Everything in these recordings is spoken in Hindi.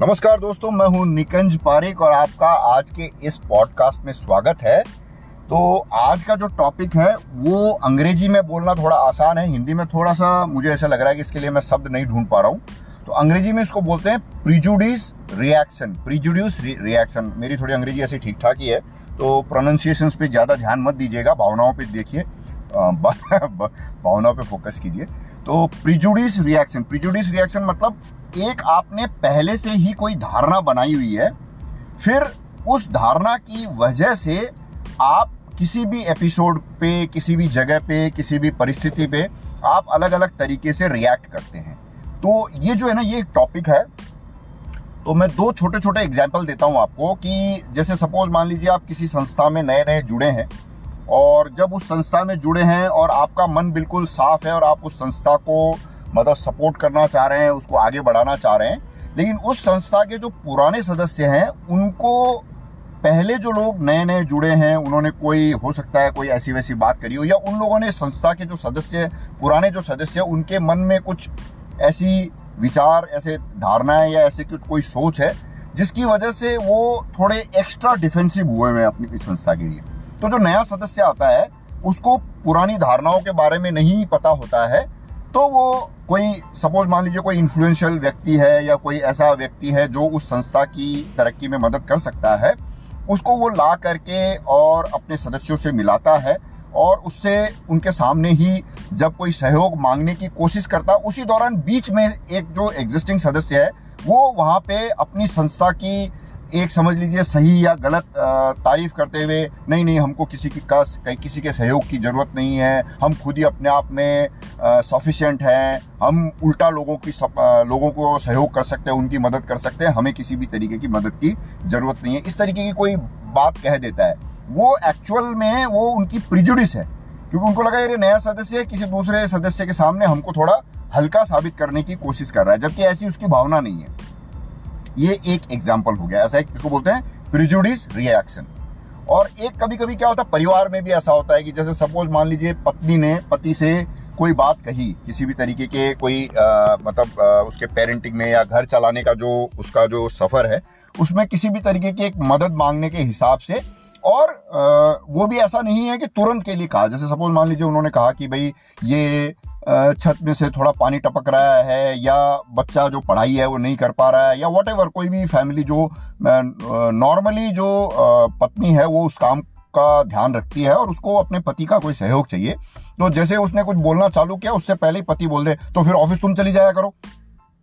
नमस्कार दोस्तों, मैं हूँ निकंज पारिक और आपका आज के इस पॉडकास्ट में स्वागत है। तो आज का जो टॉपिक है, वो अंग्रेज़ी में बोलना थोड़ा आसान है, हिंदी में थोड़ा सा मुझे ऐसा लग रहा है कि इसके लिए मैं शब्द नहीं ढूंढ पा रहा हूँ। तो अंग्रेज़ी में इसको बोलते हैं प्रिजुडिस रिएक्शन प्रिजुडिस रिएक्शन मेरी थोड़ी अंग्रेज़ी ऐसी ठीक ठाक ही है तो प्रोनाउंसिएशन पे ज़्यादा ध्यान मत दीजिएगा, भावनाओं पे देखिए भावनाओं पे फोकस कीजिए। तो प्रिजुडिस रिएक्शन प्रिजुडिस रिएक्शन मतलब एक आपने पहले से ही कोई धारणा बनाई हुई है, फिर उस धारणा की वजह से आप किसी भी एपिसोड पे, किसी भी जगह पे, किसी भी परिस्थिति पे आप अलग अलग तरीके से रिएक्ट करते हैं। तो ये जो है ना, ये टॉपिक है। तो मैं दो छोटे छोटे एग्ज़ाम्पल देता हूँ आपको कि जैसे सपोज़ मान लीजिए आप किसी संस्था में नए नए जुड़े हैं और जब उस संस्था में जुड़े हैं और आपका मन बिल्कुल साफ़ है और आप उस संस्था को मतलब सपोर्ट करना चाह रहे हैं, उसको आगे बढ़ाना चाह रहे हैं, लेकिन उस संस्था के जो पुराने सदस्य हैं, उनको पहले जो लोग नए नए जुड़े हैं, उन्होंने कोई, हो सकता है कोई ऐसी वैसी बात करी हो, या उन लोगों ने संस्था के जो सदस्य, पुराने जो सदस्य, उनके मन में कुछ ऐसी विचार, ऐसे धारणाएँ या ऐसे कुछ, कोई सोच है, जिसकी वजह से वो थोड़े एक्स्ट्रा डिफेंसिव हुए हैं अपनी संस्था के लिए। तो जो नया सदस्य आता है, उसको पुरानी धारणाओं के बारे में नहीं पता होता है तो वो कोई सपोज़ मान लीजिए कोई इन्फ्लुएंशियल व्यक्ति है या कोई ऐसा व्यक्ति है जो उस संस्था की तरक्की में मदद कर सकता है, उसको वो ला करके और अपने सदस्यों से मिलाता है और उससे उनके सामने ही जब कोई सहयोग मांगने की कोशिश करता, उसी दौरान बीच में एक जो एग्जिस्टिंग सदस्य है, वो वहाँ पे अपनी संस्था की एक समझ लीजिए सही या गलत तारीफ़ करते हुए नहीं नहीं हमको किसी की का किसी के सहयोग की ज़रूरत नहीं है। हम खुद ही अपने आप में सफिशेंट हैं। हम उल्टा लोगों की सप, लोगों को सहयोग कर सकते हैं उनकी मदद कर सकते हैं। हमें किसी भी तरीके की मदद की ज़रूरत नहीं है। इस तरीके की कोई बात कह देता है। वो एक्चुअल में वो उनकी प्रिजुडिस है। क्योंकि उनको लगा ये नया सदस्य किसी दूसरे सदस्य के सामने हमको थोड़ा हल्का साबित करने की कोशिश कर रहा है। जबकि ऐसी उसकी भावना नहीं है। ये एक एग्ज़ाम्पल हो गया। ऐसा एक इसको बोलते हैं प्रिजुडिस रिएक्शन और एक कभी कभी क्या होता है परिवार में भी ऐसा होता है कि जैसे सपोज़ मान लीजिए पत्नी ने पति से कोई बात कही किसी भी तरीके के कोई आ, मतलब आ, उसके पेरेंटिंग में या घर चलाने का जो उसका जो सफ़र है उसमें किसी भी तरीके की एक मदद मांगने के हिसाब से और आ, वो भी ऐसा नहीं है कि तुरंत के लिए कहा। जैसे सपोज़ मान लीजिए उन्होंने कहा कि भाई ये छत में से थोड़ा पानी टपक रहा है, या बच्चा जो पढ़ाई है वो नहीं कर पा रहा है, या वट कोई भी फैमिली जो नॉर्मली जो पत्नी है वो उस काम का ध्यान रखती है और उसको अपने पति का कोई सहयोग चाहिए। तो जैसे उसने कुछ बोलना चालू किया, उससे पहले ही पति बोल दे तो फिर ऑफ़िस तुम चली जाया करो।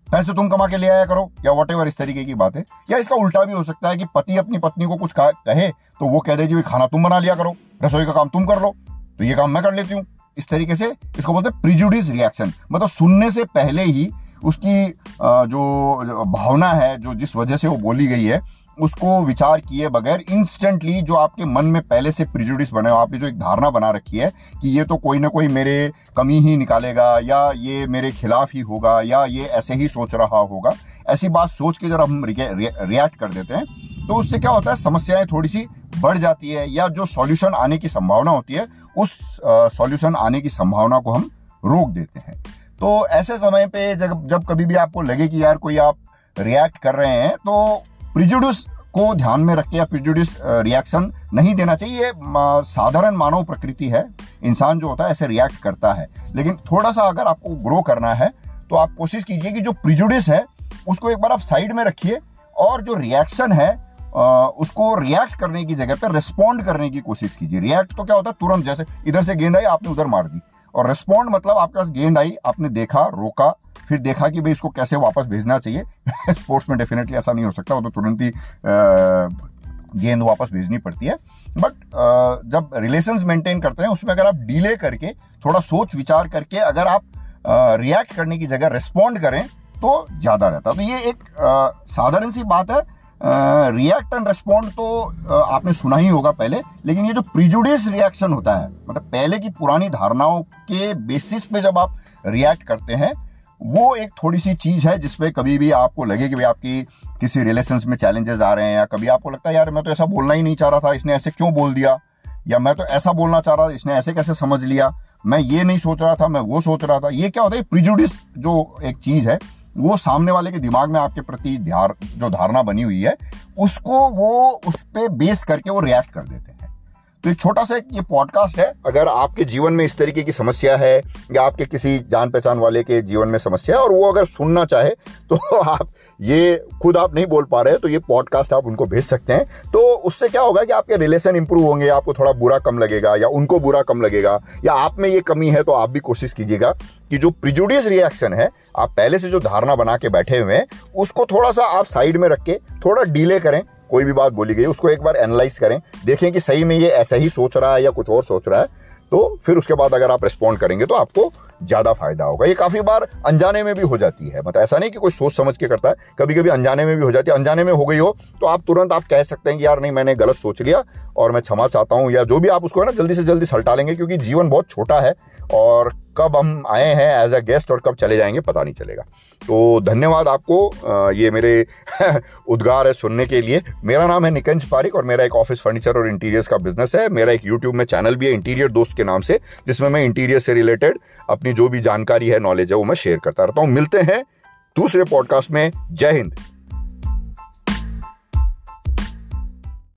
पैसे तुम कमा के ले आया करो, या वट इस तरीके की बात है। या इसका उल्टा भी हो सकता है कि पति अपनी पत्नी को कुछ कहे तो वो कह दे जी खाना तुम बना लिया करो, रसोई का काम तुम कर लो तो ये काम मैं कर लेती हूँ। इस तरीके से इसको बोलते हैं प्रिजुडिस रिएक्शन मतलब सुनने से पहले ही उसकी जो भावना है, जो जिस वजह से वो बोली गई है, उसको विचार किए बगैर इंस्टेंटली जो आपके मन में पहले से प्रिजुडिस बने हो, आपने जो एक धारणा बना रखी है कि ये तो कोई ना कोई मेरे कमी ही निकालेगा या ये मेरे खिलाफ ही होगा या ये ऐसे ही सोच रहा होगा, ऐसी बात सोच के जरा हम रिएक्ट कर देते हैं। तो उससे क्या होता है, समस्याएँ थोड़ी सी बढ़ जाती है, या जो सॉल्यूशन आने की संभावना होती है, उस सॉल्यूशन आने की संभावना को हम रोक देते हैं। तो ऐसे समय पे जब जब कभी भी आपको लगे कि यार कोई आप रिएक्ट कर रहे हैं तो प्रिजुडिस को ध्यान में रख के या प्रिजुडिस रिएक्शन नहीं देना चाहिए। साधारण मानव प्रकृति है, इंसान जो होता है ऐसे रिएक्ट करता है। लेकिन थोड़ा सा अगर आपको ग्रो करना है तो आप कोशिश कीजिए कि जो प्रिजुडिस है, उसको एक बार आप साइड में रखिए, और जो रिएक्शन है उसको रिएक्ट करने की जगह पे रिस्पॉन्ड करने की कोशिश कीजिए। रिएक्ट तो क्या होता है? तुरंत जैसे इधर से गेंद आई, आपने उधर मार दी। और रिस्पॉन्ड मतलब आपके पास गेंद आई, आपने देखा, रोका, फिर देखा कि भाई इसको कैसे वापस भेजना चाहिए। स्पोर्ट्स में डेफिनेटली ऐसा नहीं हो सकता, वो तो तुरंत ही गेंद वापस भेजनी पड़ती है। बट जब रिलेशन मेंटेन करते हैं, उसमें अगर आप डीले करके, थोड़ा सोच विचार करके अगर आप रिएक्ट करने की जगह रिस्पॉन्ड करें तो ज़्यादा रहता तो ये एक साधारण सी बात है। रिएक्ट एंड रेस्पॉन्ड तो आपने सुना ही होगा पहले, लेकिन ये जो प्रिजुडिस रिएक्शन होता है मतलब पहले की पुरानी धारणाओं के बेसिस पे जब आप रिएक्ट करते हैं, वो एक थोड़ी सी चीज़ है जिसपे कभी भी आपको लगे कि भाई आपकी किसी रिलेशन में चैलेंजेस आ रहे हैं, या कभी आपको लगता है, यार, मैं तो ऐसा बोलना ही नहीं चाह रहा था, इसने ऐसे क्यों बोल दिया? या, मैं तो ऐसा बोलना चाह रहा था, इसने ऐसे कैसे समझ लिया? मैं ये नहीं सोच रहा था, मैं वो सोच रहा था। ये क्या होता है प्रिजुडिस जो एक चीज़ है वो सामने वाले के दिमाग में आपके प्रति जो धारणा बनी हुई है, उसको वो उस पर बेस करके वो रिएक्ट कर देते हैं। तो एक छोटा सा ये पॉडकास्ट है। अगर आपके जीवन में इस तरीके की समस्या है या आपके किसी जान पहचान वाले के जीवन में समस्या है और वो अगर सुनना चाहे तो आप ये खुद आप नहीं बोल पा रहे तो ये पॉडकास्ट आप उनको भेज सकते हैं। तो उससे क्या होगा कि आपके रिलेशन इंप्रूव होंगे, आपको थोड़ा बुरा कम लगेगा या उनको बुरा कम लगेगा या आप में ये कमी है तो आप भी कोशिश कीजिएगा कि जो प्रिजुडियस रिएक्शन है, आप पहले से जो धारणा बना के बैठे हुए हैं, उसको थोड़ा सा आप साइड में रख के थोड़ा डीले करें। कोई भी बात बोली गई उसको एक बार एनालाइज करें, देखें कि सही में ये ऐसा ही सोच रहा है या कुछ और सोच रहा है तो फिर उसके बाद अगर आप रिस्पॉन्ड करेंगे तो आपको ज़्यादा फ़ायदा होगा। ये काफ़ी बार अनजाने में भी हो जाती है। मतलब ऐसा नहीं कि कोई सोच समझ के करता है कभी कभी अनजाने में भी हो जाती है। अनजाने में हो गई हो तो आप तुरंत आप कह सकते हैं कि, यार नहीं, मैंने गलत सोच लिया। और मैं क्षमा चाहता हूँ, या जो भी आप उसको है ना, जल्दी से जल्दी सलटा लेंगे, क्योंकि जीवन बहुत छोटा है, और कब हम आए हैं एज अ गेस्ट और कब चले जाएँगे, पता नहीं चलेगा। तो धन्यवाद आपको ये मेरे उद्गार है सुनने के लिए। मेरा नाम है निकंज पारिक और मेरा एक ऑफ़िस फर्नीचर और इंटीरियर्स का बिज़नेस है। मेरा एक यूट्यूब में चैनल भी है इंटीरियर दोस्त के नाम से, जिसमें मैं इंटीरियर से रिलेटेड अपनी जो भी जानकारी है नॉलेज है, वो मैं शेयर करता रहता हूँ। मिलते हैं दूसरे पॉडकास्ट में। जय हिंद।